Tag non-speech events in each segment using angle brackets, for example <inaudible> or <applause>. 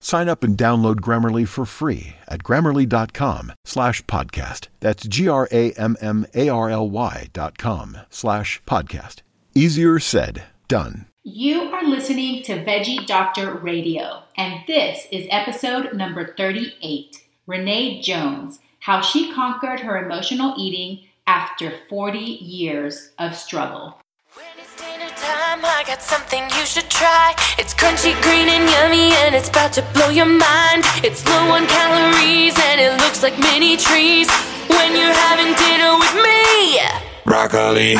Sign up and download Grammarly for free at grammarly.com slash podcast. That's G-R-A-M-M-A-R-L-Y dot com slash podcast. Easier said, done. You are listening to Veggie Doctor Radio, and this is episode number 38. Renee Jones, how she conquered her emotional eating after 40 years of struggle time, I got something you should try. It's crunchy, green, and yummy, and it's about to blow your mind. It's low on calories, and it looks like mini trees. When you're having dinner with me, broccoli.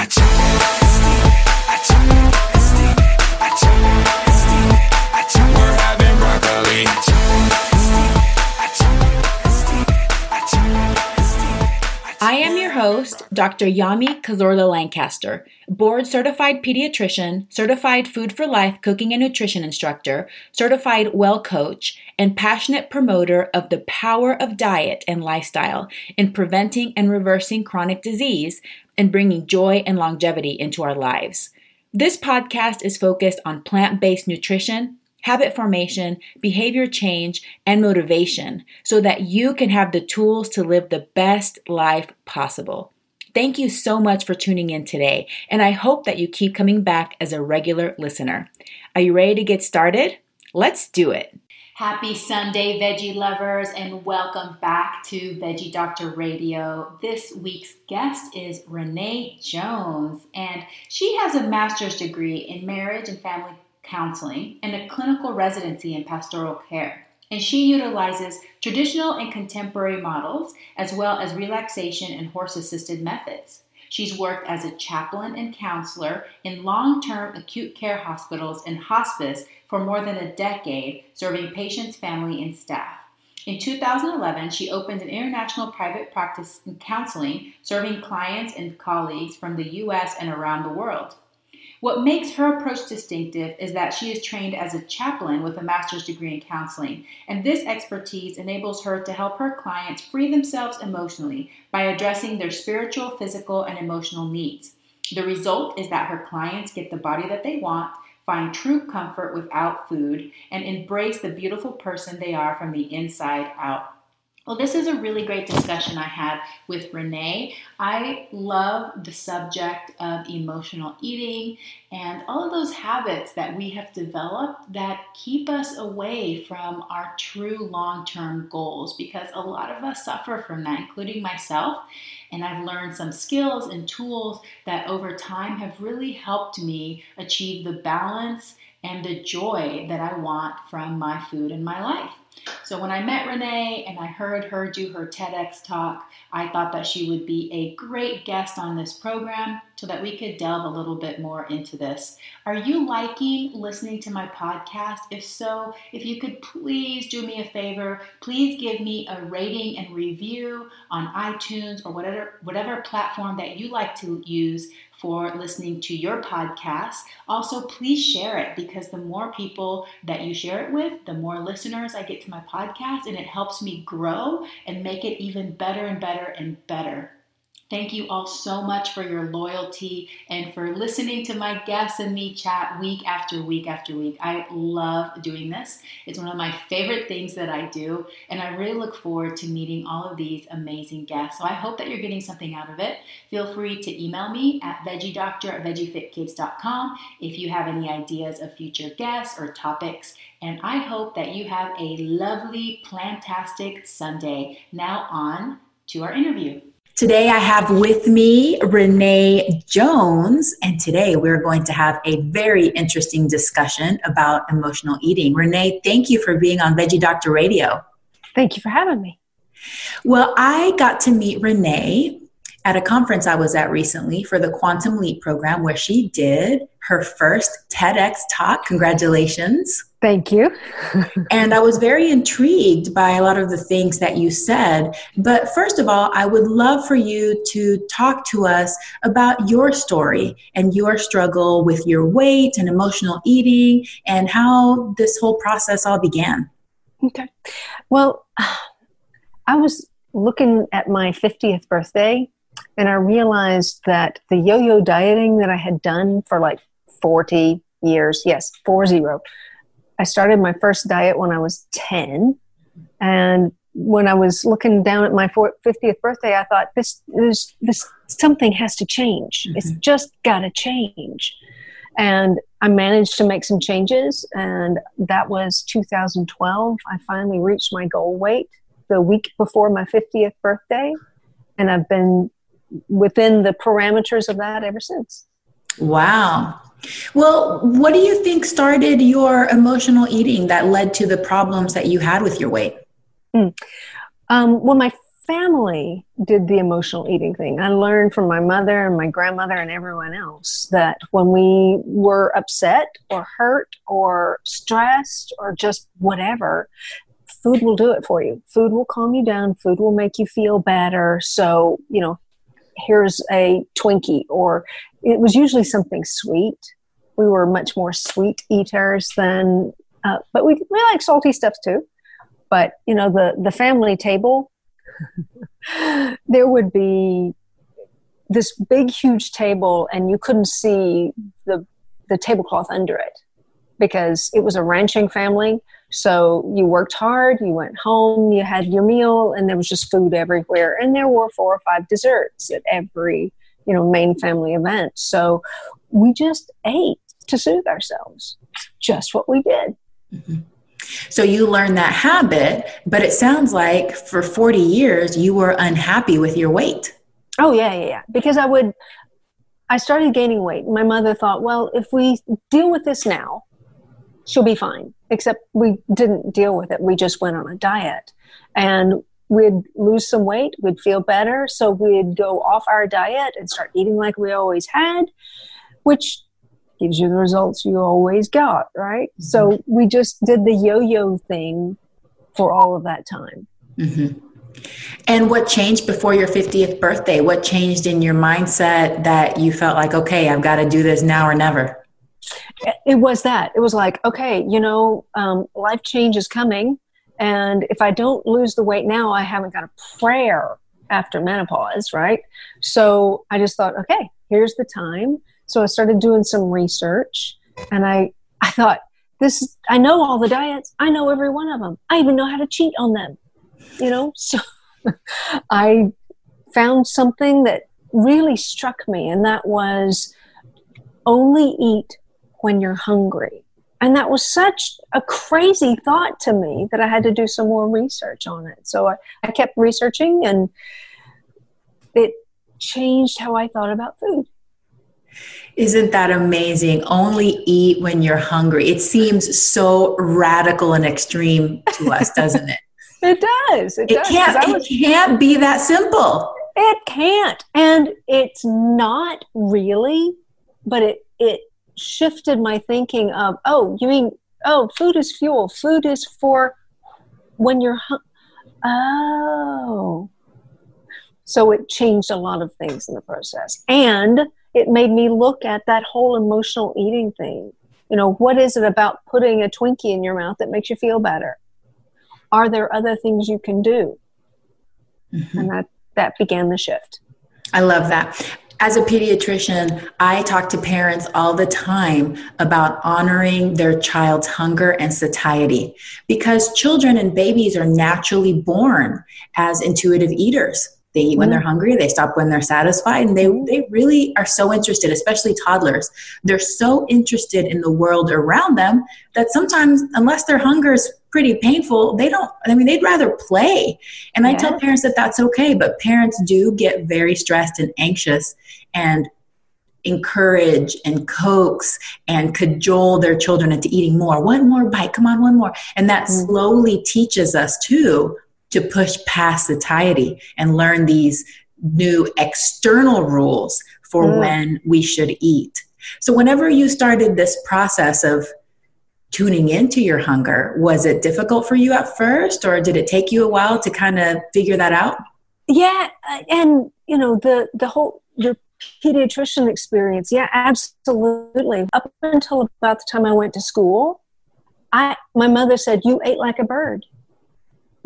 We're having broccoli. I am your host, Dr. Yami Cazorla Lancaster, board certified pediatrician, certified food for life cooking and nutrition instructor, certified well coach, and passionate promoter of the power of diet and lifestyle in preventing and reversing chronic disease and bringing joy and longevity into our lives. This podcast is focused on plant based nutrition habit formation, behavior change, and motivation so that you can have the tools to live the best life possible. Thank you so much for tuning in today, and I hope that you keep coming back as a regular listener. Are you ready to get started? Let's do it. Happy Sunday, veggie lovers, and welcome back to Veggie Doctor Radio. This week's guest is Renee Jones, and she has a master's degree in marriage and family counseling, and a clinical residency in pastoral care. And she utilizes traditional and contemporary models as well as relaxation and horse assisted methods. She's worked as a chaplain and counselor in long term acute care hospitals and hospice for more than a decade, serving patients, family, and staff. In 2011, she opened an international private practice in counseling, serving clients and colleagues from the US and around the world. What makes her approach distinctive is that she is trained as a chaplain with a master's degree in counseling, and this expertise enables her to help her clients free themselves emotionally by addressing their spiritual, physical, and emotional needs. The result is that her clients get the body that they want, find true comfort without food, and embrace the beautiful person they are from the inside out. Well, this is a really great discussion I had with Renee. I love the subject of emotional eating and all of those habits that we have developed that keep us away from our true long term goals because a lot of us suffer from that, including myself. And I've learned some skills and tools that over time have really helped me achieve the balance and the joy that I want from my food and my life. So when I met Renee and I heard her do her TEDx talk, I thought that she would be a great guest on this program so that we could delve a little bit more into this. Are you liking listening to my podcast? If so, if you could please do me a favor, please give me a rating and review on iTunes or whatever whatever platform that you like to use for listening to your podcast. Also, please share it because the more people that you share it with, the more listeners I get to my podcast, and it helps me grow and make it even better and better and better. Thank you all so much for your loyalty and for listening to my guests and me chat week after week after week. I love doing this. It's one of my favorite things that I do, and I really look forward to meeting all of these amazing guests. So I hope that you're getting something out of it. Feel free to email me at veggiedoctor at veggiefitkids.com if you have any ideas of future guests or topics. And I hope that you have a lovely, plantastic Sunday. Now, on to our interview. Today I have with me Renee Jones, and today we're going to have a very interesting discussion about emotional eating. Renee, thank you for being on Veggie Doctor Radio. Thank you for having me. Well, I got to meet Renee at a conference I was at recently for the Quantum Leap program where she did her first TEDx talk. Congratulations. Thank you. <laughs> and I was very intrigued by a lot of the things that you said. But first of all, I would love for you to talk to us about your story and your struggle with your weight and emotional eating and how this whole process all began. Okay. Well, <sighs> I was looking at my 50th birthday and I realized that the yo yo dieting that I had done for like 40 years, yes, four zero I started my first diet when I was 10. And when I was looking down at my 50th birthday, I thought this, this, this something has to change. Mm-hmm. It's just got to change. And I managed to make some changes, and that was 2012. I finally reached my goal weight the week before my 50th birthday, and I've been within the parameters of that ever since. Wow. Well, what do you think started your emotional eating that led to the problems that you had with your weight? Mm. Um, well, my family did the emotional eating thing. I learned from my mother and my grandmother and everyone else that when we were upset or hurt or stressed or just whatever, food will do it for you. Food will calm you down, food will make you feel better. So, you know, here's a Twinkie, or it was usually something sweet. We were much more sweet eaters than, uh, but we, we like salty stuff too. But, you know, the, the family table, <laughs> there would be this big, huge table, and you couldn't see the, the tablecloth under it because it was a ranching family. So you worked hard, you went home, you had your meal, and there was just food everywhere. And there were four or five desserts at every, you know, main family event. So we just ate to soothe ourselves. Just what we did. Mm-hmm. So you learned that habit, but it sounds like for 40 years you were unhappy with your weight. Oh yeah, yeah, yeah. Because I would I started gaining weight. My mother thought, well, if we deal with this now, she'll be fine. Except we didn't deal with it. We just went on a diet. And we'd lose some weight, we'd feel better. So we'd go off our diet and start eating like we always had, which gives you the results you always got, right? Mm-hmm. So we just did the yo yo thing for all of that time. Mm-hmm. And what changed before your 50th birthday? What changed in your mindset that you felt like, okay, I've got to do this now or never? It was that. It was like okay you know um, life change is coming and if i don't lose the weight now i haven't got a prayer after menopause right? So i just thought okay here's the time. So i started doing some research and i i thought this i know all the diets. I know every one of them. I even know how to cheat on them you know? <laughs> So i found something that really struck me and that was only eat when you're hungry. And that was such a crazy thought to me that I had to do some more research on it. So I, I kept researching and it changed how I thought about food. Isn't that amazing? Only eat when you're hungry. It seems so radical and extreme to us, doesn't it? <laughs> it does. It, it does, can't. Was, it can't be that simple. It can't, and it's not really. But it it shifted my thinking of, oh, you mean, oh, food is fuel. Food is for when you're, oh. So it changed a lot of things in the process. And it made me look at that whole emotional eating thing. You know, what is it about putting a Twinkie in your mouth that makes you feel better? Are there other things you can do? Mm-hmm. And that, that began the shift. I love that. As a pediatrician, I talk to parents all the time about honoring their child's hunger and satiety because children and babies are naturally born as intuitive eaters. They eat when they're mm. hungry, they stop when they're satisfied, and they, they really are so interested, especially toddlers. They're so interested in the world around them that sometimes, unless their hunger is pretty painful, they don't, I mean, they'd rather play. And yeah. I tell parents that that's okay, but parents do get very stressed and anxious and encourage and coax and cajole their children into eating more. One more bite, come on, one more. And that mm-hmm. slowly teaches us too to push past satiety and learn these new external rules for mm. when we should eat. So, whenever you started this process of tuning into your hunger, was it difficult for you at first, or did it take you a while to kind of figure that out? Yeah, and you know the the whole your pediatrician experience. Yeah, absolutely. Up until about the time I went to school, I my mother said you ate like a bird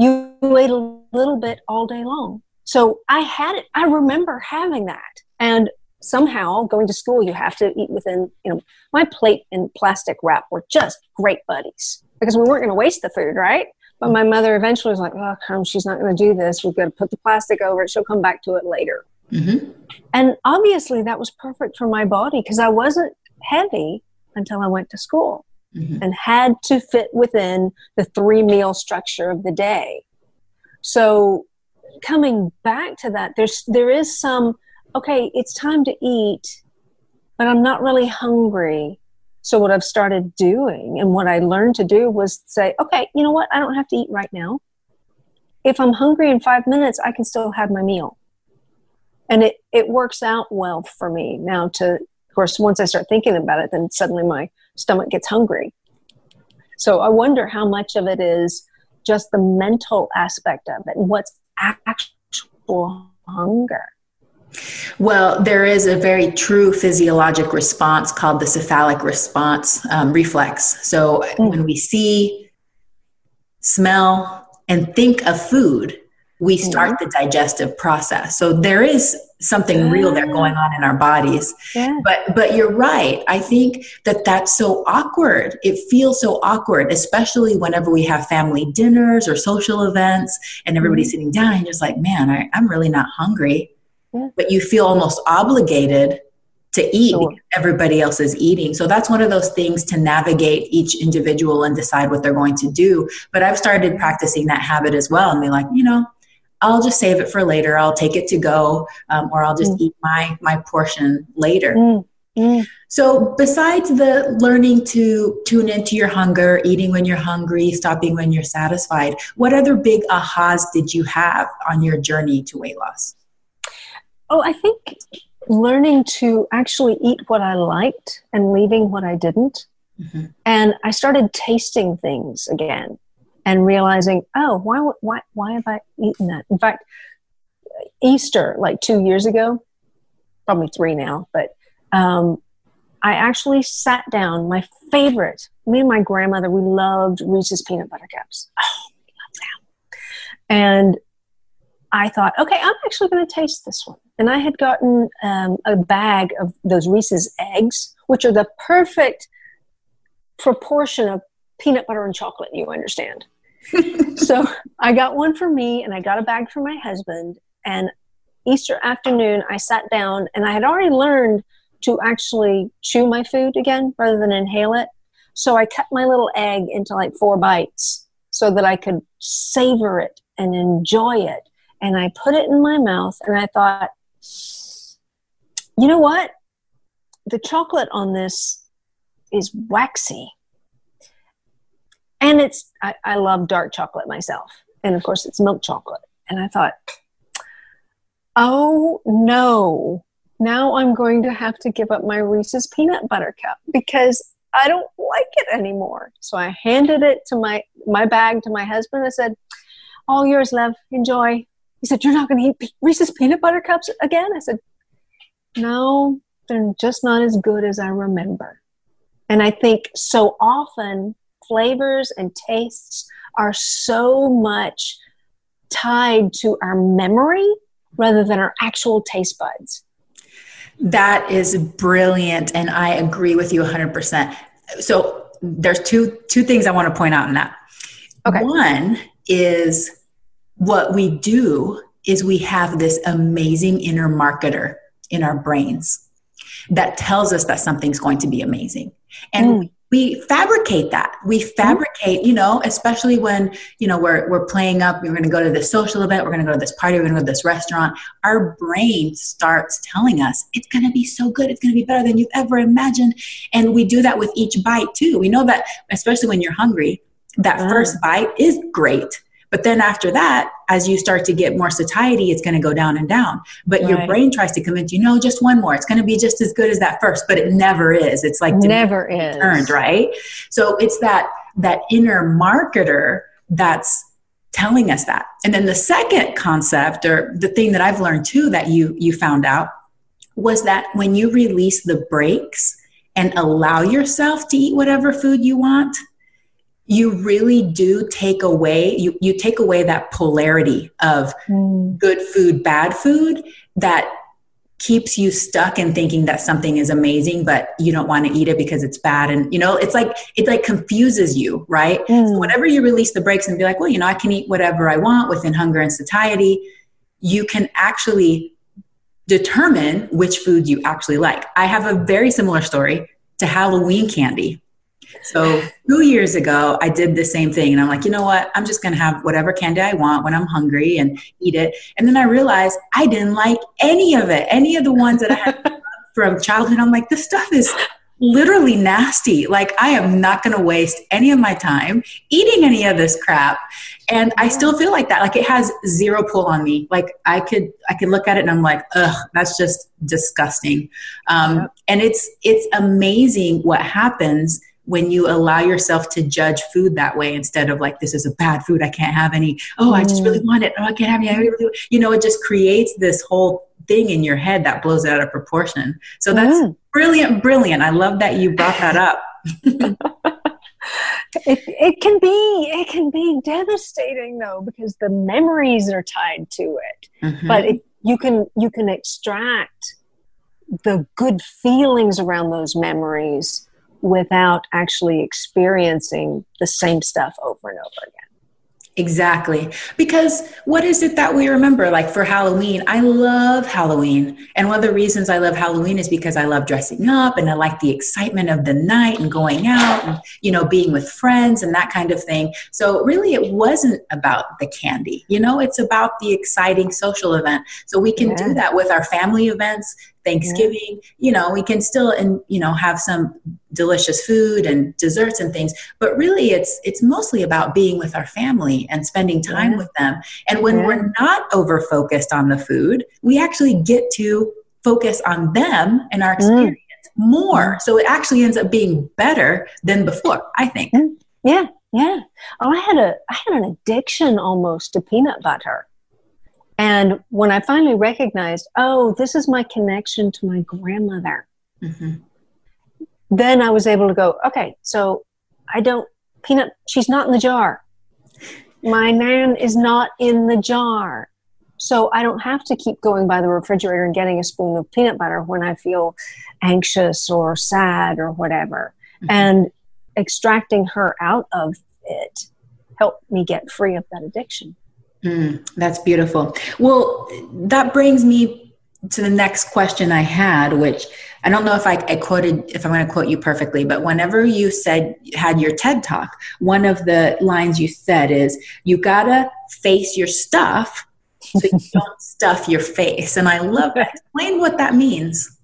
you ate a little bit all day long. So I had it, I remember having that. And somehow going to school, you have to eat within, you know, my plate and plastic wrap were just great buddies because we weren't going to waste the food, right? But my mother eventually was like, oh, come, she's not going to do this. We've got to put the plastic over it. She'll come back to it later. Mm-hmm. And obviously, that was perfect for my body because I wasn't heavy until I went to school mm-hmm. and had to fit within the three meal structure of the day. So coming back to that, there's there is some okay, it's time to eat, but I'm not really hungry. So what I've started doing and what I learned to do was say, okay, you know what? I don't have to eat right now. If I'm hungry in five minutes, I can still have my meal. And it, it works out well for me now to, of course, once I start thinking about it, then suddenly my stomach gets hungry. So I wonder how much of it is just the mental aspect of it and what's actual hunger. Well, there is a very true physiologic response called the cephalic response um, reflex. So mm. when we see, smell, and think of food, we start mm-hmm. the digestive process. So there is something yeah. real there going on in our bodies. Yeah. But but you're right. I think that that's so awkward. It feels so awkward, especially whenever we have family dinners or social events and everybody's mm-hmm. sitting down and just like, man, I, am really not hungry. Yeah. But you feel almost obligated to eat sure. everybody else is eating. So that's one of those things to navigate each individual and decide what they're going to do. But I've started practicing that habit as well and be like, you know, I'll just save it for later. I'll take it to go, um, or I'll just mm. eat my my portion later. Mm. Mm. So, besides the learning to tune into your hunger, eating when you're hungry, stopping when you're satisfied, what other big ahas did you have on your journey to weight loss? Oh, I think learning to actually eat what I liked and leaving what I didn't. Mm-hmm. And I started tasting things again and realizing, oh, why, why, why have I eaten that? In fact, Easter, like two years ago, probably three now, but um, I actually sat down. My favorite, me and my grandmother, we loved Reese's peanut butter cups. Oh, we love them. And I thought, okay, I'm actually going to taste this one. And I had gotten um, a bag of those Reese's eggs, which are the perfect proportion of peanut butter and chocolate, you understand. <laughs> so I got one for me and I got a bag for my husband. And Easter afternoon, I sat down and I had already learned to actually chew my food again rather than inhale it. So I cut my little egg into like four bites so that I could savor it and enjoy it. And I put it in my mouth and I thought, you know what? The chocolate on this is waxy. And it's I, I love dark chocolate myself. And of course it's milk chocolate. And i thought oh no. Now i'm going to have to give up my reese's peanut butter cup because i don't like it anymore. So i handed it to my my bag to my husband. I said all yours love. Enjoy he said you're not going to eat reese's peanut butter cups again i said no they're just not as good as i remember and i think so often flavors and tastes are so much tied to our memory rather than our actual taste buds. That is brilliant. And I agree with you 100%. So there's two, two things I want to point out in that. Okay. One is what we do is we have this amazing inner marketer in our brains that tells us that something's going to be amazing. And mm. we fabricate that. We fabricate you know especially when you know we're, we're playing up we're going to go to this social event we're going to go to this party we're going to go to this restaurant. Our brain starts telling us it's going to be so good. It's going to be better than you've ever imagined. And we do that with each bite too. We know that especially when you're hungry that first bite is great but then after that, as you start to get more satiety, it's going to go down and down. But right. your brain tries to convince you, no, just one more. It's going to be just as good as that first, but it never is. It's like never is turned, right? So it's that that inner marketer that's telling us that. And then the second concept or the thing that I've learned too that you you found out was that when you release the brakes and allow yourself to eat whatever food you want, you really do take away you, you take away that polarity of mm. good food bad food that keeps you stuck in thinking that something is amazing but you don't want to eat it because it's bad and you know it's like it like confuses you right mm. so whenever you release the brakes and be like well you know i can eat whatever i want within hunger and satiety you can actually determine which food you actually like i have a very similar story to halloween candy so two years ago, I did the same thing. And I'm like, you know what? I'm just going to have whatever candy I want when I'm hungry and eat it. And then I realized I didn't like any of it, any of the ones that I had <laughs> from childhood. I'm like, this stuff is literally nasty. Like, I am not going to waste any of my time eating any of this crap. And I still feel like that. Like it has zero pull on me. Like I could, I could look at it and I'm like, ugh, that's just disgusting. Um, and it's, it's amazing what happens when you allow yourself to judge food that way instead of like this is a bad food i can't have any. Oh i just really want it. Oh i can't have any. I really, you know it just creates this whole thing in your head that blows it out of proportion. So that's mm. brilliant brilliant. I love that you brought that up. <laughs> It, it can be it can be devastating though because the memories are tied to it. Mm-hmm. but it, you can you can extract the good feelings around those memories without actually experiencing the same stuff over and over again. Exactly. Because what is it that we remember? Like for Halloween, I love Halloween. And one of the reasons I love Halloween is because I love dressing up and I like the excitement of the night and going out and, you know, being with friends and that kind of thing. So really, it wasn't about the candy, you know, it's about the exciting social event. So we can yeah. do that with our family events Thanksgiving, yeah. you know, we can still and you know have some delicious food and desserts and things, but really it's it's mostly about being with our family and spending time yeah. with them. And when yeah. we're not over focused on the food, we actually get to focus on them and our mm. experience mm. more. So it actually ends up being better than before, I think. Mm. Yeah, yeah. Oh, I had a I had an addiction almost to peanut butter. And when I finally recognized, oh, this is my connection to my grandmother, mm-hmm. then I was able to go, okay, so I don't, peanut, she's not in the jar. My nan is not in the jar. So I don't have to keep going by the refrigerator and getting a spoon of peanut butter when I feel anxious or sad or whatever. Mm-hmm. And extracting her out of it helped me get free of that addiction. Mm, that's beautiful. Well, that brings me to the next question I had, which I don't know if I, I quoted, if I'm going to quote you perfectly, but whenever you said, had your TED talk, one of the lines you said is, you got to face your stuff so you <laughs> don't stuff your face. And I love that. Explain what that means.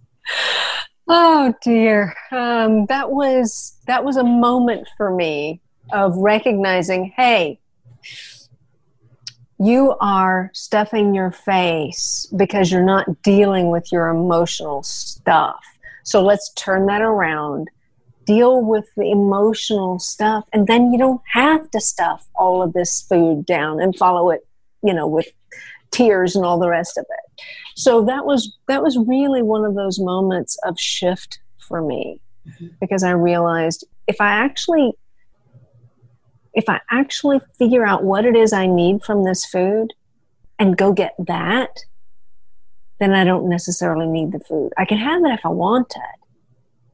Oh dear. Um, that was, that was a moment for me of recognizing, hey, you are stuffing your face because you're not dealing with your emotional stuff. So let's turn that around. Deal with the emotional stuff, and then you don't have to stuff all of this food down and follow it, you know, with tears and all the rest of it. So that was that was really one of those moments of shift for me mm-hmm. because I realized if I actually if I actually figure out what it is I need from this food and go get that, then I don't necessarily need the food. I can have it if I want it,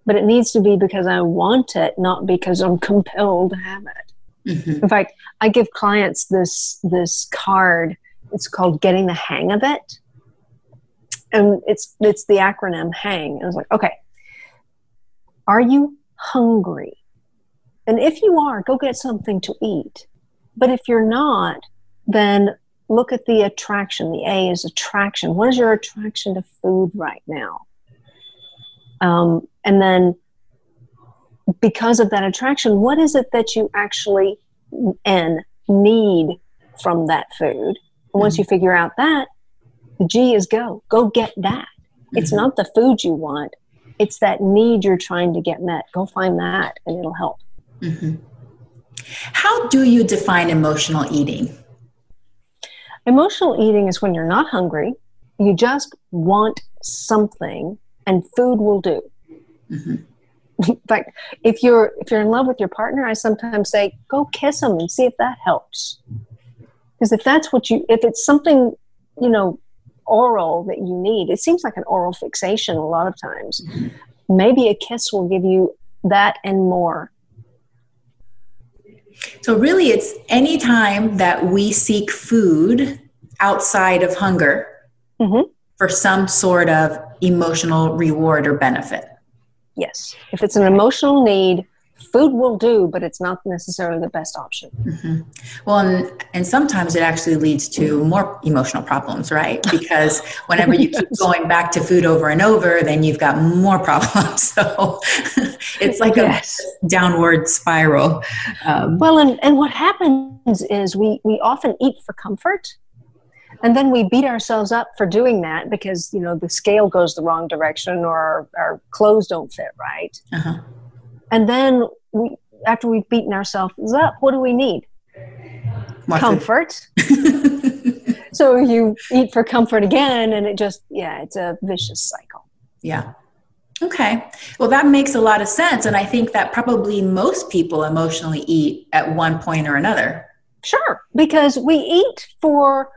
but it needs to be because I want it, not because I'm <laughs> compelled to have it. Mm-hmm. In fact, I give clients this this card. It's called "Getting the Hang of It," and it's it's the acronym HANG. And I was like, okay, are you hungry? And if you are, go get something to eat. But if you're not, then look at the attraction. The A is attraction. What is your attraction to food right now? Um, and then, because of that attraction, what is it that you actually N need from that food? And once you figure out that, the G is go. Go get that. It's mm-hmm. not the food you want. It's that need you're trying to get met. Go find that, and it'll help. Mm-hmm. How do you define emotional eating? Emotional eating is when you're not hungry, you just want something, and food will do. Mm-hmm. <laughs> In fact, if you're if you're in love with your partner, I sometimes say, go kiss them and see if that helps. Because if that's what you, if it's something, you know, oral that you need, it seems like an oral fixation a lot of times. Mm-hmm. Maybe a kiss will give you that and more. So, really, it's any time that we seek food outside of hunger mm-hmm. for some sort of emotional reward or benefit. Yes. If it's an emotional need, food will do, but it's not necessarily the best option. Mm-hmm. Well, and, and sometimes it actually leads to more emotional problems, right? <laughs> Because whenever you keep going back to food over and over, then you've got more problems. <laughs> So it's like yes. a downward spiral. Um, well, and, and what happens is we, we often eat for comfort. And then we beat ourselves up for doing that because, you know, the scale goes the wrong direction or our, our clothes don't fit right. Uh-huh and then we, after we've beaten ourselves up, what do we need? Comfort. <laughs> so you eat for comfort again, and it just, yeah, it's a vicious cycle. Yeah. Okay. Well, that makes a lot of sense. And I think that probably most people emotionally eat at one point or another. Sure. Because we eat for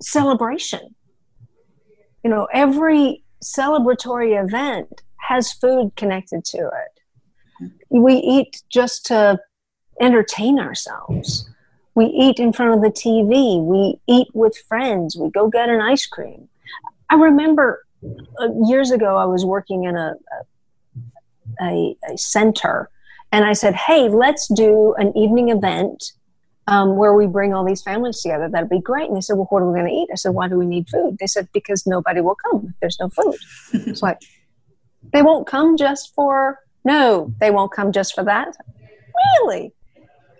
celebration. You know, every celebratory event has food connected to it we eat just to entertain ourselves. We eat in front of the TV. We eat with friends. We go get an ice cream. I remember uh, years ago, I was working in a, a, a, center, and I said, Hey, let's do an evening event um, where we bring all these families together. That'd be great. And they said, Well, what are we going to eat? I said, Why do we need food? They said, Because nobody will come if there's no food. it's like, they won't come just for no, they won't come just for that. Really?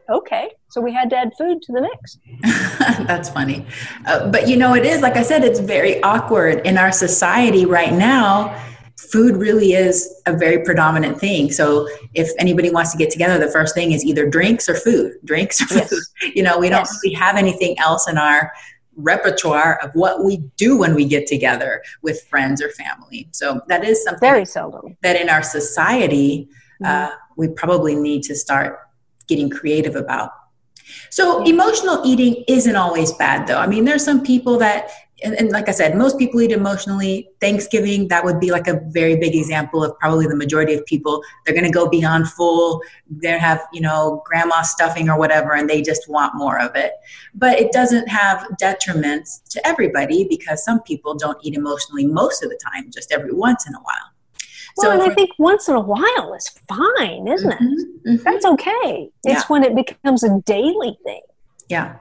Okay. So we had to add food to the mix. <laughs> That's funny. Uh, but you know, it is, like I said, it's very awkward in our society right now. Food really is a very predominant thing. So if anybody wants to get together, the first thing is either drinks or food. Drinks or food. <laughs> You know, we don't yes. really have anything else in our repertoire of what we do when we get together with friends or family. So that is something very seldom that in our society mm-hmm. uh, we probably need to start getting creative about. So emotional eating isn't always bad though. I mean, there's some people that and, and, like I said, most people eat emotionally. Thanksgiving, that would be like a very big example of probably the majority of people. They're going to go beyond full. They have, you know, grandma stuffing or whatever, and they just want more of it. But it doesn't have detriments to everybody because some people don't eat emotionally most of the time, just every once in a while. Well, so and I think once in a while is fine, isn't mm-hmm, it? Mm-hmm. That's okay. It's yeah. when it becomes a daily thing. Yeah.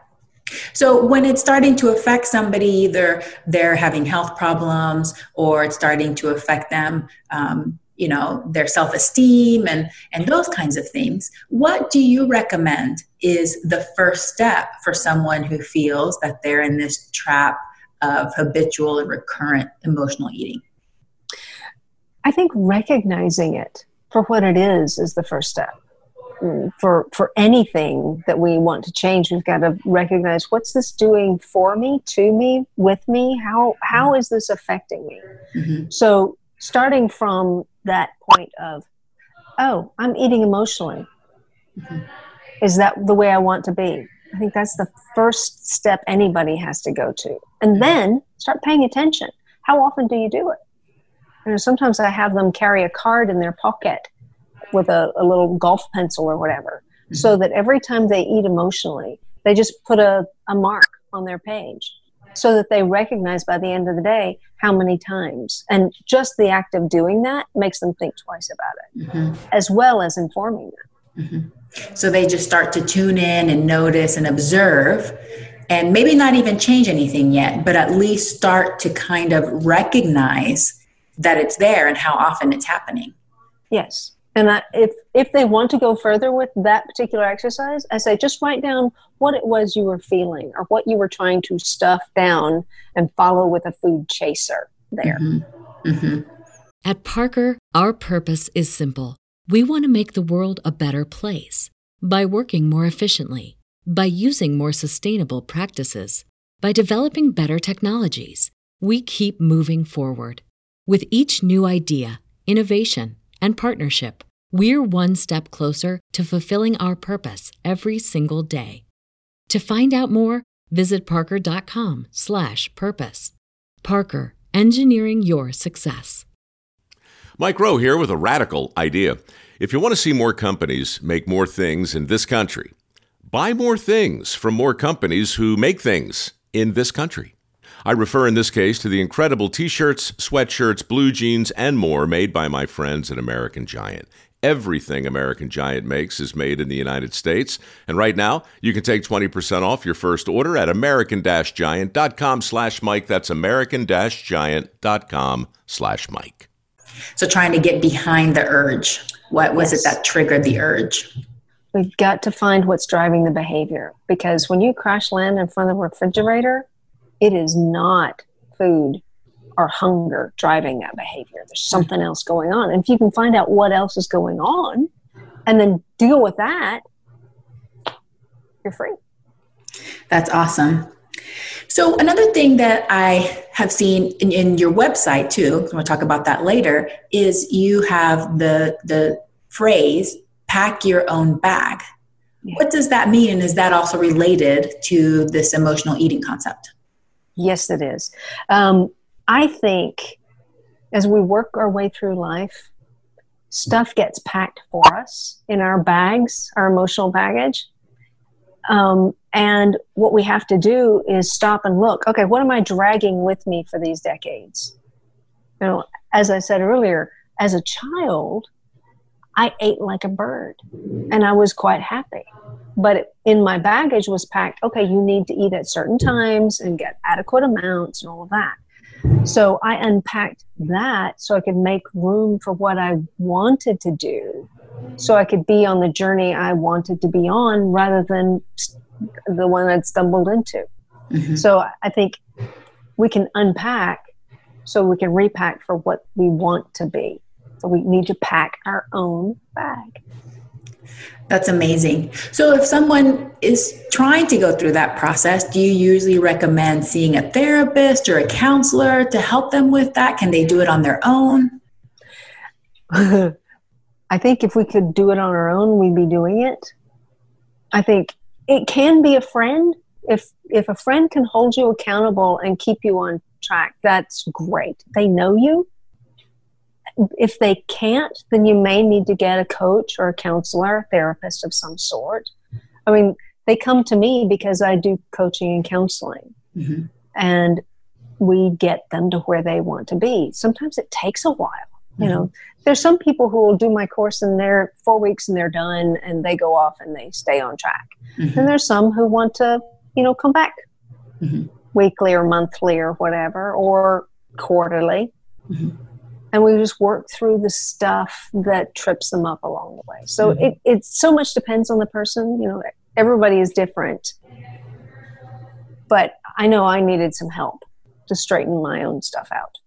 So when it's starting to affect somebody, either they're having health problems or it's starting to affect them, um, you know, their self-esteem and and those kinds of things. What do you recommend is the first step for someone who feels that they're in this trap of habitual and recurrent emotional eating? I think recognizing it for what it is is the first step for for anything that we want to change we've got to recognize what's this doing for me to me with me how how is this affecting me mm-hmm. so starting from that point of oh i'm eating emotionally mm-hmm. is that the way i want to be i think that's the first step anybody has to go to and mm-hmm. then start paying attention how often do you do it? You know, sometimes I have them carry a card in their pocket with a, a little golf pencil or whatever, mm-hmm. so that every time they eat emotionally, they just put a, a mark on their page so that they recognize by the end of the day how many times. And just the act of doing that makes them think twice about it, mm-hmm. as well as informing them. Mm-hmm. So they just start to tune in and notice and observe and maybe not even change anything yet, but at least start to kind of recognize that it's there and how often it's happening. Yes. And I, if if they want to go further with that particular exercise, I say just write down what it was you were feeling or what you were trying to stuff down and follow with a food chaser there. Mm-hmm. Mm-hmm. At Parker, our purpose is simple. We want to make the world a better place by working more efficiently, by using more sustainable practices, by developing better technologies. We keep moving forward with each new idea, innovation, and partnership we're one step closer to fulfilling our purpose every single day. To find out more, visit parker.com/purpose. Parker, engineering your success. Mike Rowe here with a radical idea. If you want to see more companies make more things in this country, buy more things from more companies who make things in this country. I refer in this case to the incredible t shirts, sweatshirts, blue jeans, and more made by my friends at American Giant. Everything American Giant makes is made in the United States. And right now, you can take 20% off your first order at american-giant.com slash Mike. That's american-giant.com slash Mike. So trying to get behind the urge. What was yes. it that triggered the urge? We've got to find what's driving the behavior because when you crash land in front of the refrigerator, it is not food or hunger driving that behavior. There's something else going on. And if you can find out what else is going on and then deal with that, you're free. That's awesome. So, another thing that I have seen in, in your website too, I'm going to talk about that later, is you have the, the phrase pack your own bag. Yeah. What does that mean? And is that also related to this emotional eating concept? Yes, it is. Um, I think as we work our way through life, stuff gets packed for us in our bags, our emotional baggage. Um, and what we have to do is stop and look okay, what am I dragging with me for these decades? You know, as I said earlier, as a child, I ate like a bird and I was quite happy. But in my baggage was packed, okay, you need to eat at certain times and get adequate amounts and all of that. So I unpacked that so I could make room for what I wanted to do. So I could be on the journey I wanted to be on rather than the one I'd stumbled into. Mm-hmm. So I think we can unpack so we can repack for what we want to be. So we need to pack our own bag. That's amazing. So, if someone is trying to go through that process, do you usually recommend seeing a therapist or a counselor to help them with that? Can they do it on their own? <laughs> I think if we could do it on our own, we'd be doing it. I think it can be a friend. If if a friend can hold you accountable and keep you on track, that's great. They know you if they can't, then you may need to get a coach or a counselor, a therapist of some sort. I mean, they come to me because I do coaching and counseling. Mm-hmm. And we get them to where they want to be. Sometimes it takes a while. Mm-hmm. You know, mm-hmm. there's some people who will do my course and they're four weeks and they're done and they go off and they stay on track. Mm-hmm. And there's some who want to, you know, come back mm-hmm. weekly or monthly or whatever, or quarterly. And we just work through the stuff that trips them up along the way. So mm-hmm. it, it so much depends on the person. You know, everybody is different. But I know I needed some help to straighten my own stuff out.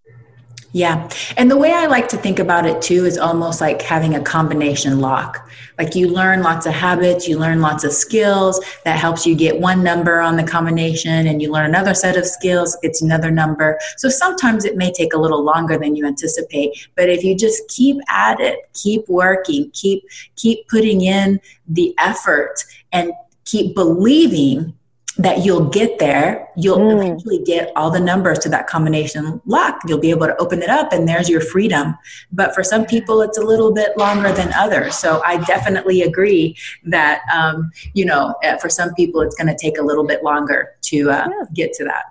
Yeah. And the way I like to think about it too is almost like having a combination lock. Like you learn lots of habits, you learn lots of skills that helps you get one number on the combination and you learn another set of skills, it's another number. So sometimes it may take a little longer than you anticipate, but if you just keep at it, keep working, keep keep putting in the effort and keep believing that you'll get there. You'll Mm. eventually get all the numbers to that combination lock. You'll be able to open it up, and there's your freedom. But for some people, it's a little bit longer than others. So I definitely agree that um, you know, for some people, it's going to take a little bit longer to uh, Yeah. get to that.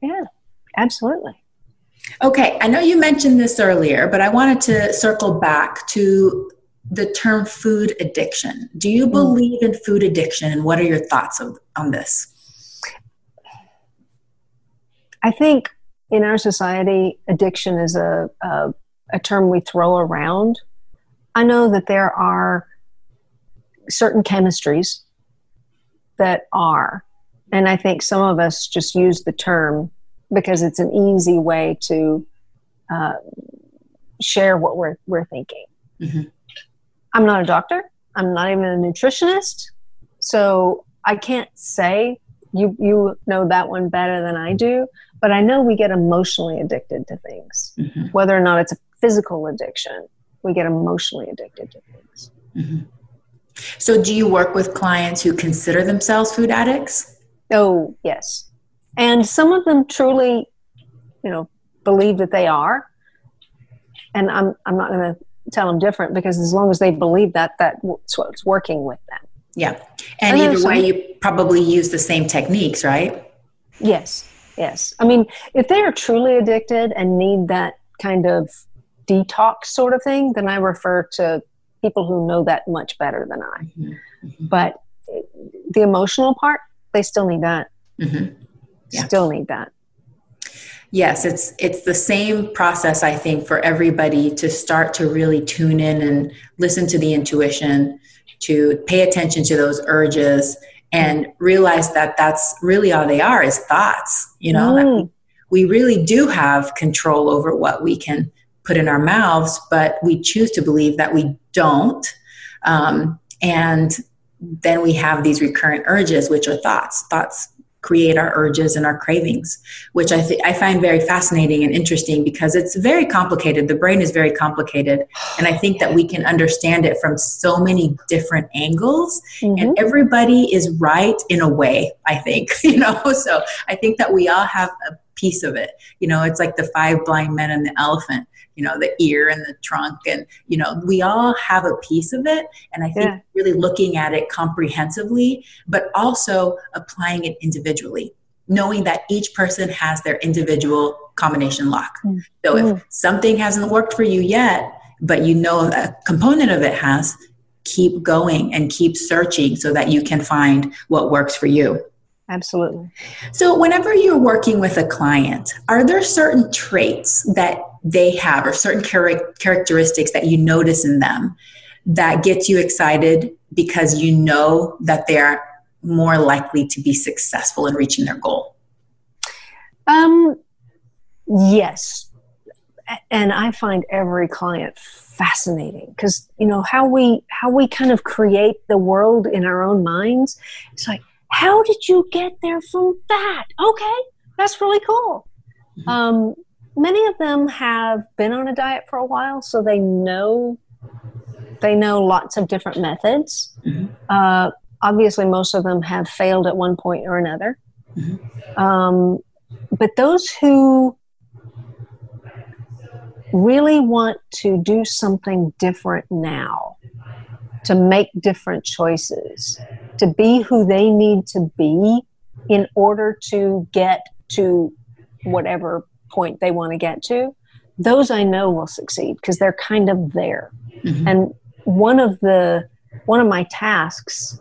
Yeah, absolutely. Okay, I know you mentioned this earlier, but I wanted to circle back to the term food addiction. Do you believe in food addiction, and what are your thoughts of, on this? I think in our society, addiction is a, a, a term we throw around. I know that there are certain chemistries that are, and I think some of us just use the term because it's an easy way to uh, share what we're, we're thinking. Mhm. I'm not a doctor, I'm not even a nutritionist, so I can't say you you know that one better than I do, but I know we get emotionally addicted to things. Mhm. Whether or not it's a physical addiction, we get emotionally addicted to things. So, do you work with clients who consider themselves food addicts? Oh, yes. And some of them truly, you know, believe that they are. And I'm I'm not going to tell them different because as long as they believe that that's what's working with them. Yeah. And know either some- way, you probably use the same techniques, right? Yes, yes. I mean, if they are truly addicted and need that kind of detox sort of thing, then I refer to people who know that much better than I. Mhm. But the emotional part, they still need that. hmm Yeah. Still need that. Yes, it's it's the same process I think for everybody to start to really tune in and listen to the intuition, to pay attention to those urges and realize that that's really all they are is thoughts, you know, Mm. we really do have control over what we can put in our mouths, but we choose to believe that we don't. Um, and then we have these recurrent urges, which are thoughts. Thoughts create our urges and our cravings, which I, th- I find very fascinating and interesting because it's very complicated. The brain is very complicated. And I think that we can understand it from so many different angles Mhm. and everybody is right in a way i think <laughs> you know so i think that we all have a piece of it you know it's like the five blind men and the elephant you know the ear and the trunk and you know we all have a piece of it and i think Yeah. really looking at it comprehensively but also applying it individually knowing that each person has their individual combination lock Mm. so if Mm. something hasn't worked for you yet but you know a component of it has keep going and keep searching so that you can find what works for you. Absolutely. So, whenever you're working with a client, are there certain traits that they have or certain char- characteristics that you notice in them that gets you excited because you know that they're more likely to be successful in reaching their goal? Um, yes. And I find every client fascinating because you know how we how we kind of create the world in our own minds. It's like, how did you get there from that? Okay, that's really cool. Mhm. Um, many of them have been on a diet for a while, so they know they know lots of different methods. Mhm. Uh, obviously, most of them have failed at one point or another. Mhm. Um, but those who really want to do something different now, to make different choices, to be who they need to be in order to get to whatever point they want to get to, those I know will succeed because they're kind of there. Mhm. And one of the one of my tasks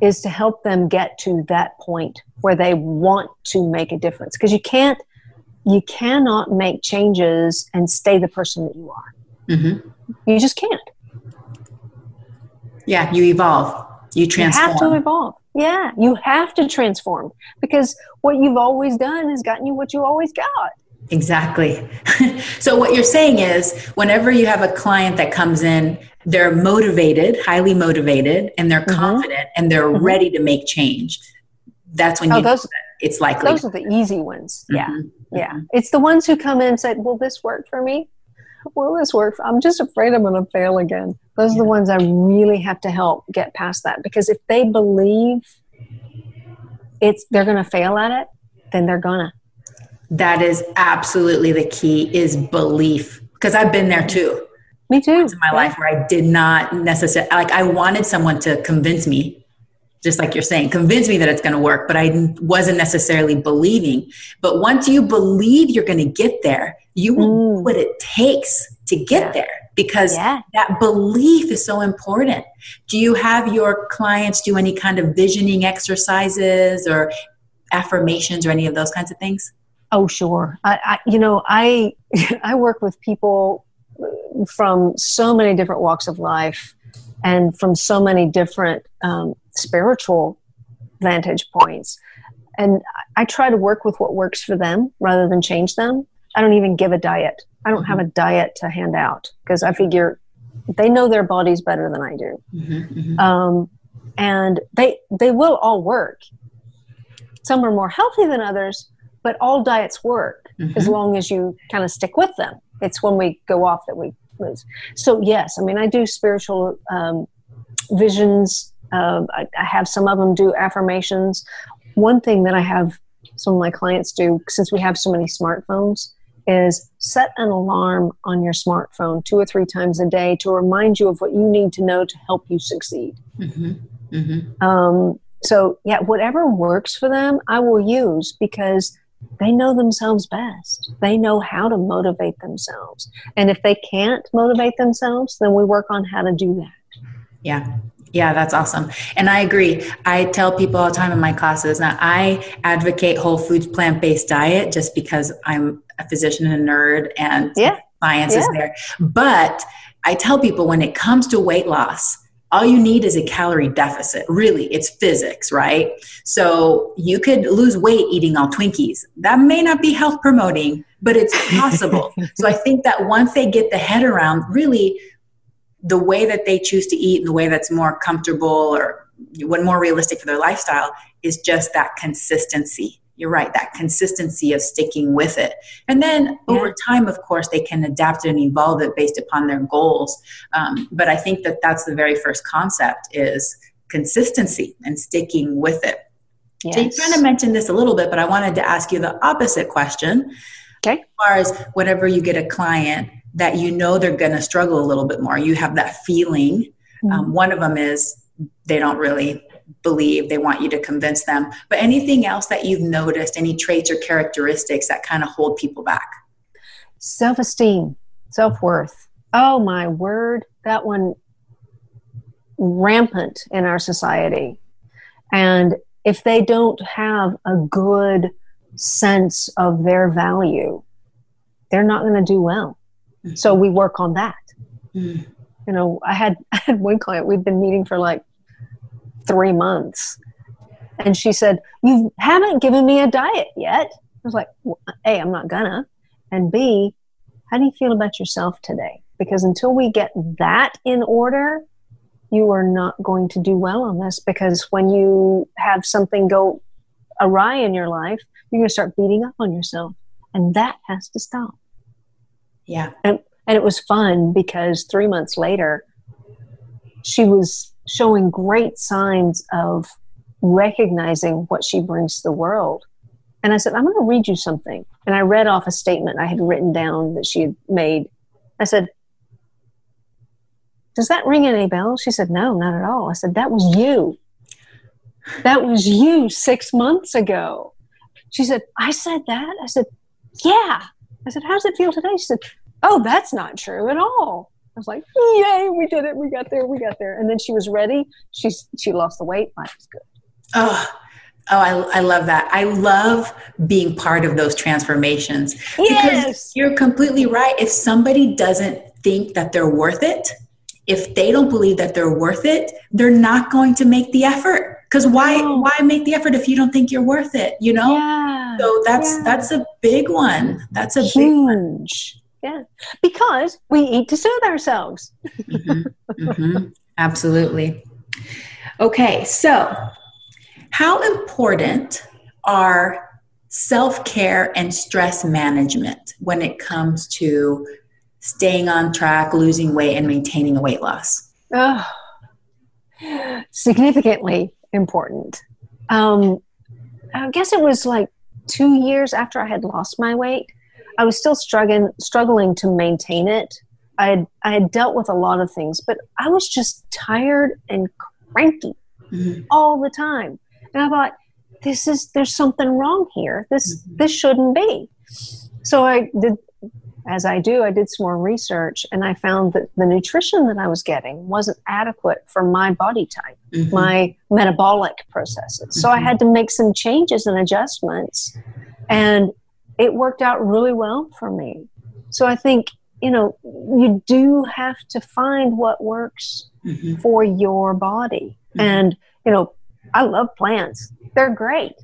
is to help them get to that point where they want to make a difference because you can't you cannot make changes and stay the person that you are Mhm. you just can't Yeah, you evolve, you transform you have to evolve yeah you have to transform because what you've always done has gotten you what you always got Exactly. <laughs> so, what you're saying is, whenever you have a client that comes in, they're motivated, highly motivated, and they're Mhm. confident and they're Mhm. ready to make change. That's when oh you those it's likely. those are the easy ones yeah Mhm. yeah it's the ones who come in and say will this work for me will this work i'm just afraid i'm going to fail again those are the ones i really have to help get past that because if they believe it's they're going to fail at it, then they're gonna. That is absolutely the key is belief because I've been there too. Me too. In my yeah. life where I did not necessarily like I wanted someone to convince me just like you're saying, convince me that it's going to work, but I wasn't necessarily believing. But once you believe you're going to get there, you will mm. do what it takes to get there because yeah. that belief is so important. Do you have your clients do any kind of visioning exercises or affirmations or any of those kinds of things? Oh, sure. I, I you know, I <laughs> I work with people from so many different walks of life and from so many different um, spiritual vantage points. And I try to work with what works for them rather than change them. I don't even give a diet. I don't have a diet to hand out because I figure they know their bodies better than I do. Mm-hmm, mm-hmm. Um, and they they will all work. Some are more healthy than others, but all diets work mm-hmm. as long as you kind of stick with them. It's when we go off that we lose. So yes, I mean I do spiritual um, visions. Uh, I, I have some of them do affirmations. One thing that I have some of my clients do, since we have so many smartphones, is set an alarm on your smartphone two or three times a day to remind you of what you need to know to help you succeed. Mm-hmm. Mm-hmm. Um, so, yeah, whatever works for them, I will use because they know themselves best. They know how to motivate themselves. And if they can't motivate themselves, then we work on how to do that. Yeah. Yeah, that's awesome. And I agree. I tell people all the time in my classes now I advocate whole foods plant based diet just because I'm a physician and a nerd and yeah. science yeah. is there. But I tell people when it comes to weight loss, all you need is a calorie deficit. Really, it's physics, right? So you could lose weight eating all Twinkies. That may not be health promoting, but it's possible. <laughs> so I think that once they get the head around really the way that they choose to eat and the way that's more comfortable or what more realistic for their lifestyle is just that consistency. You're right that consistency of sticking with it. And then yeah. over time of course they can adapt and evolve it based upon their goals. Um, but i think that that's the very first concept is consistency and sticking with it. Yes. so you kind of mentioned this a little bit but i wanted to ask you the opposite question. Okay. As far as whenever you get a client that you know they're going to struggle a little bit more. You have that feeling. Mm-hmm. Um, one of them is they don't really believe, they want you to convince them. But anything else that you've noticed, any traits or characteristics that kind of hold people back? Self esteem, self worth. Oh my word, that one rampant in our society. And if they don't have a good sense of their value, they're not going to do well. Mm-hmm. So we work on that. Mm. You know, I had <laughs> I had one client we'd been meeting for like three months, and she said, "You haven't given me a diet yet." I was like, well, "A, I'm not gonna," and B, how do you feel about yourself today? Because until we get that in order, you are not going to do well on this. Because when you have something go awry in your life, you're going to start beating up on yourself, and that has to stop. Yeah. And, and it was fun because three months later, she was showing great signs of recognizing what she brings to the world. And I said, I'm going to read you something. And I read off a statement I had written down that she had made. I said, Does that ring any bells? She said, No, not at all. I said, That was you. That was you six months ago. She said, I said that? I said, Yeah. I said, How does it feel today? She said, Oh, that's not true at all. I was like, Yay, we did it. We got there. We got there. And then she was ready. She's she lost the weight. Life was good. Oh, Oh, I, I love that. I love being part of those transformations. Yes. Because you're completely right. If somebody doesn't think that they're worth it, if they don't believe that they're worth it, they're not going to make the effort. Because why oh. why make the effort if you don't think you're worth it? You know? Yeah. So that's yeah. that's a big one. That's a Huge. big one. Yeah. Because we eat to soothe ourselves. mm-hmm. Mm-hmm. Absolutely. Okay, so how important are self care and stress management when it comes to staying on track, losing weight, and maintaining a weight loss? Oh, significantly important. Um, I guess it was like two years after I had lost my weight. I was still struggling struggling to maintain it. I had, I had dealt with a lot of things, but I was just tired and cranky mm-hmm. all the time. And I thought, this is there's something wrong here. This mm-hmm. this shouldn't be. So I did as I do, I did some more research and I found that the nutrition that I was getting wasn't adequate for my body type, mm-hmm. my metabolic processes. Mm-hmm. So I mm-hmm. had to make some changes and adjustments. And it worked out really well for me. So I think, you know, you do have to find what works mm-hmm. for your body. Mm-hmm. And, you know, I love plants, they're great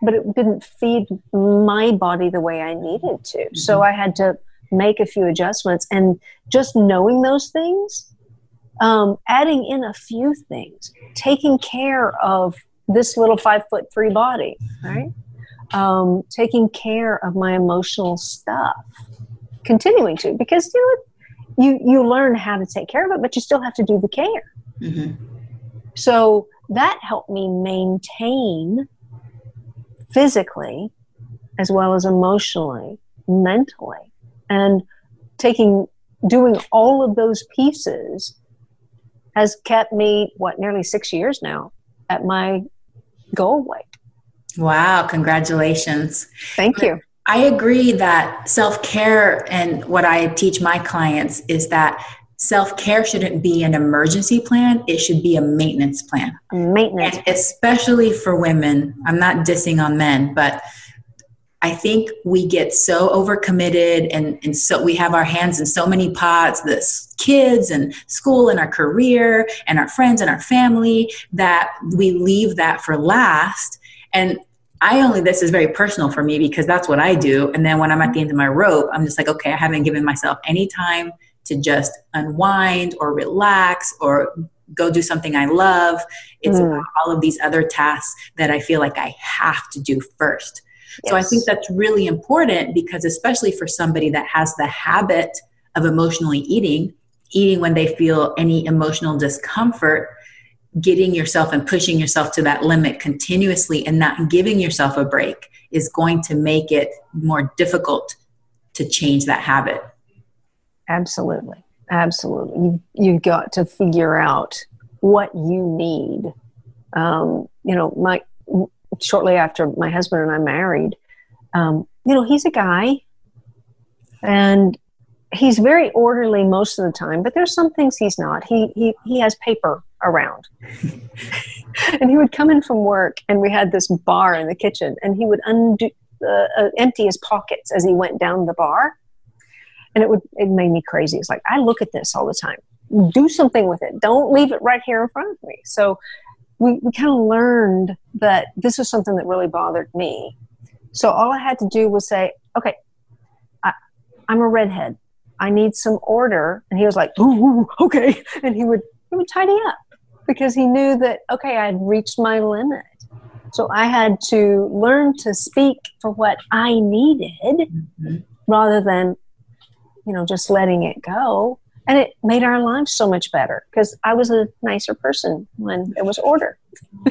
but it didn't feed my body the way I needed to. Mm-hmm. So I had to make a few adjustments. And just knowing those things, um, adding in a few things, taking care of this little five foot three body, right? Um, taking care of my emotional stuff, continuing to, because you know, you you learn how to take care of it, but you still have to do the care. Mm-hmm. So that helped me maintain physically as well as emotionally, mentally. And taking, doing all of those pieces has kept me, what, nearly six years now at my goal weight. Wow, congratulations. Thank you. I agree that self care and what I teach my clients is that self care shouldn't be an emergency plan, it should be a maintenance plan. Maintenance. And especially for women. I'm not dissing on men, but I think we get so overcommitted and, and so we have our hands in so many pots, the kids and school and our career and our friends and our family that we leave that for last. And I only, this is very personal for me because that's what I do. And then when I'm at the end of my rope, I'm just like, okay, I haven't given myself any time to just unwind or relax or go do something I love. It's mm. all of these other tasks that I feel like I have to do first. Yes. So I think that's really important because, especially for somebody that has the habit of emotionally eating, eating when they feel any emotional discomfort, getting yourself and pushing yourself to that limit continuously and not giving yourself a break is going to make it more difficult to change that habit. Absolutely. Absolutely. You've, you've got to figure out what you need. Um, you know, my shortly after my husband and I married, um, you know, he's a guy and he's very orderly most of the time, but there's some things he's not. He he he has paper around. <laughs> and he would come in from work and we had this bar in the kitchen and he would undo uh, uh, empty his pockets as he went down the bar and it would it made me crazy. It's like i look at this all the time. Do something with it. Don't leave it right here in front of me. So we, we kind of learned that this was something that really bothered me. So all i had to do was say okay I, i'm a redhead. I need some order. And he was like ooh, okay. <laughs> And he would he would tidy up because he knew that okay i had reached my limit. So i had to learn to speak for what i needed mm-hmm. rather than you know, just letting it go. And it made our lives so much better because I was a nicer person when it was order. <laughs>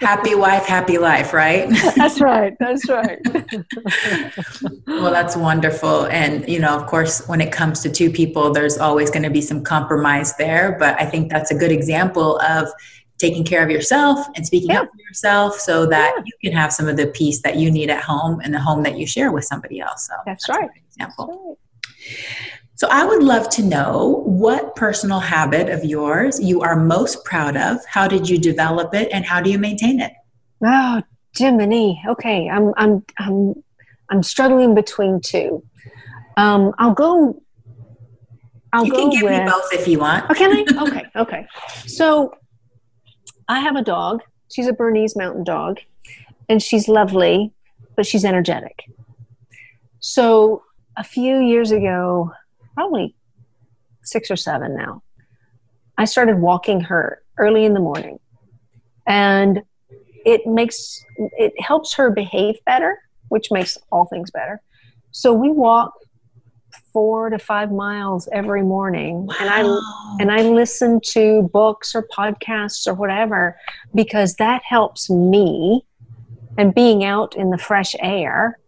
happy wife, happy life, right? <laughs> that's right. That's right. well, that's wonderful. And, you know, of course, when it comes to two people, there's always going to be some compromise there. But I think that's a good example of taking care of yourself and speaking yeah. up for yourself so that yeah. you can have some of the peace that you need at home and the home that you share with somebody else. So that's, that's right. example. That's right. So, I would love to know what personal habit of yours you are most proud of. How did you develop it, and how do you maintain it? Oh, Jiminy. Okay, I'm I'm I'm I'm struggling between two. Um, I'll go. I'll you go can give with, me both if you want. Oh, can I? <laughs> Okay, okay. So, I have a dog. She's a Bernese Mountain Dog, and she's lovely, but she's energetic. So a few years ago, probably six or seven now, I started walking her early in the morning. And it makes it helps her behave better, which makes all things better. So we walk four to five miles every morning wow. and i and i listen to books or podcasts or whatever because that helps me and being out in the fresh air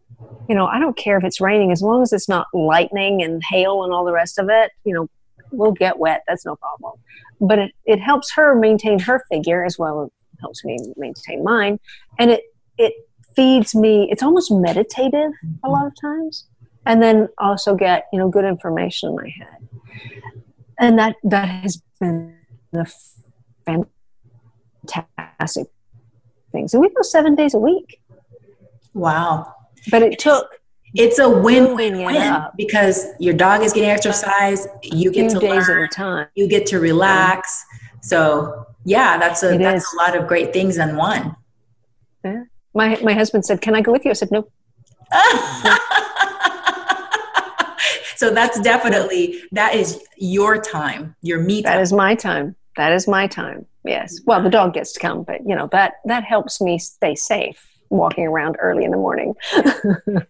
you know i don't care if it's raining as long as it's not lightning and hail and all the rest of it you know we'll get wet that's no problem. But it, it helps her maintain her figure as well as helps me maintain mine. And it it feeds me it's almost meditative a lot of times. And then also get you know good information in my head. And that that has been the fantastic things and we go seven days a week. Wow but it took it's a win win win because your dog is getting exercise you get to days learn, at a time. you get to relax. So yeah that's a it that's is. a lot of great things in one. Yeah. My my husband said can i go with you? I said no <laughs> so that's definitely that is your time your me time. that is my time. That is my time. Yes. Well the dog gets to come but you know that that helps me stay safe walking around early in the morning. <laughs>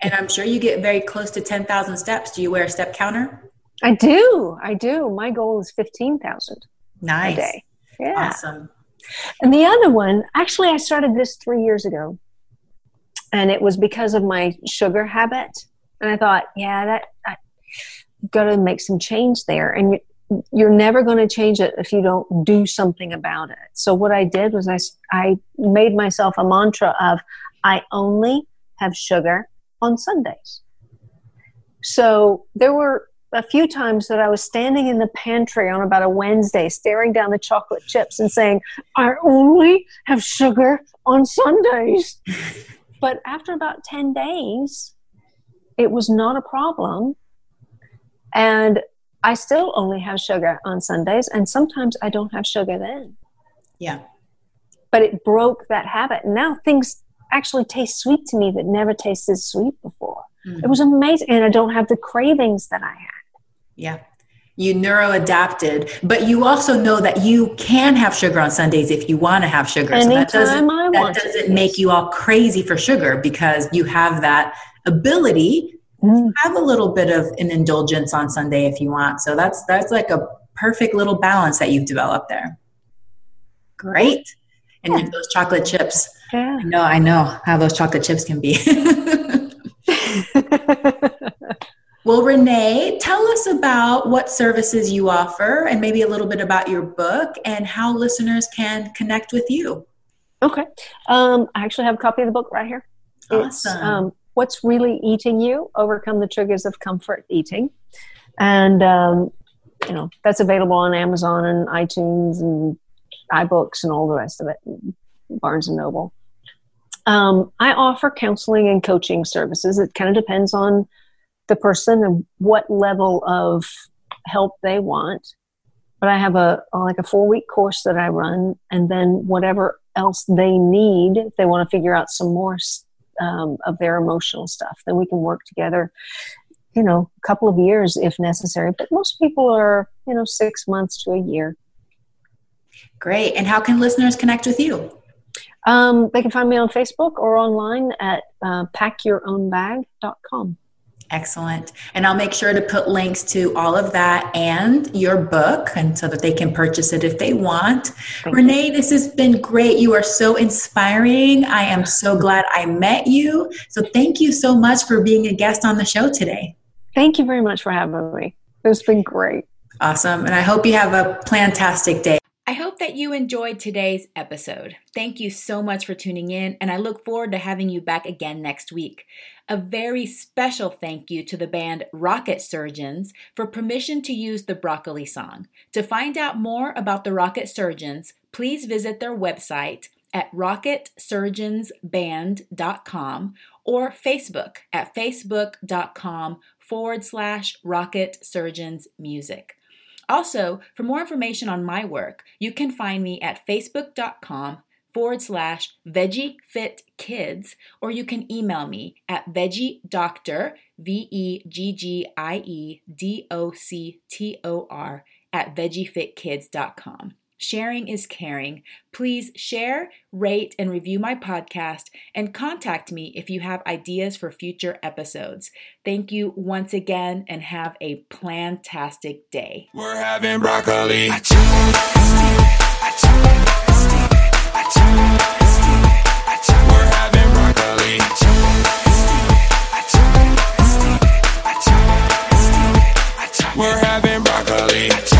And i'm sure you get very close to 10,000 steps. Do you wear a step counter? I do. I do. My goal is 15,000 nice. a day. Yeah. Awesome. And the other one actually i started this 3 years ago and it was because of my sugar habit. And i thought yeah that i got to make some change there. And you're never going to change it if you don't do something about it. So what i did was i, I made myself a mantra of i only have sugar on sundays so there were a few times that I was standing in the pantry on about a Wednesday, staring down the chocolate chips and saying, I only have sugar on Sundays. <laughs> But after about 10 days, it was not a problem. And I still only have sugar on Sundays, and sometimes I don't have sugar then. Yeah. But it broke that habit. Now things actually taste sweet to me that never tasted sweet before. Mm-hmm. It was amazing. And I don't have the cravings that I had. Yeah you neuro adapted, but you also know that you can have sugar on Sundays if you want to have sugar. Anytime so that doesn't, I that doesn't make you all crazy for sugar because you have that ability mm. to have a little bit of an indulgence on Sunday if you want. So that's that's like a perfect little balance that you've developed there. Great. And yeah. those chocolate chips. Yeah. I know, I know how those chocolate chips can be. <laughs> Well, Renee, tell us about what services you offer and maybe a little bit about your book and how listeners can connect with you. Okay. Um, I actually have a copy of the book right here. Awesome. It's um, What's Really Eating You Overcome the Triggers of Comfort Eating. And, um, you know, that's available on Amazon and iTunes and iBooks and all the rest of it, Barnes and Noble. Um, I offer counseling and coaching services. It kind of depends on the person and what level of help they want. But I have a like a four week course that I run, and then whatever else they need, if they want to figure out some more um, of their emotional stuff, then we can work together. You know, a couple of years if necessary, but most people are you know six months to a year. Great. And how can listeners connect with you? Um, they can find me on Facebook or online at uh, packyourownbag.com. Excellent. And I'll make sure to put links to all of that and your book and so that they can purchase it if they want. Thank Renee, you. this has been great. You are so inspiring. I am so glad I met you. So thank you so much for being a guest on the show today. Thank you very much for having me. It's been great. Awesome. And I hope you have a fantastic day. I hope that you enjoyed today's episode. Thank you so much for tuning in, and I look forward to having you back again next week. A very special thank you to the band Rocket Surgeons for permission to use the Broccoli song. To find out more about the Rocket Surgeons, please visit their website at rocketsurgeonsband.com or Facebook at facebook.com forward slash rocket surgeons music. Also, for more information on my work, you can find me at facebook.com forward slash veggie fit kids, or you can email me at veggie doctor, V E G G I E D O C T O R, at veggiefitkids.com. Sharing is caring. Please share, rate, and review my podcast and contact me if you have ideas for future episodes. Thank you once again and have a plantastic day. We're having broccoli. We're having broccoli.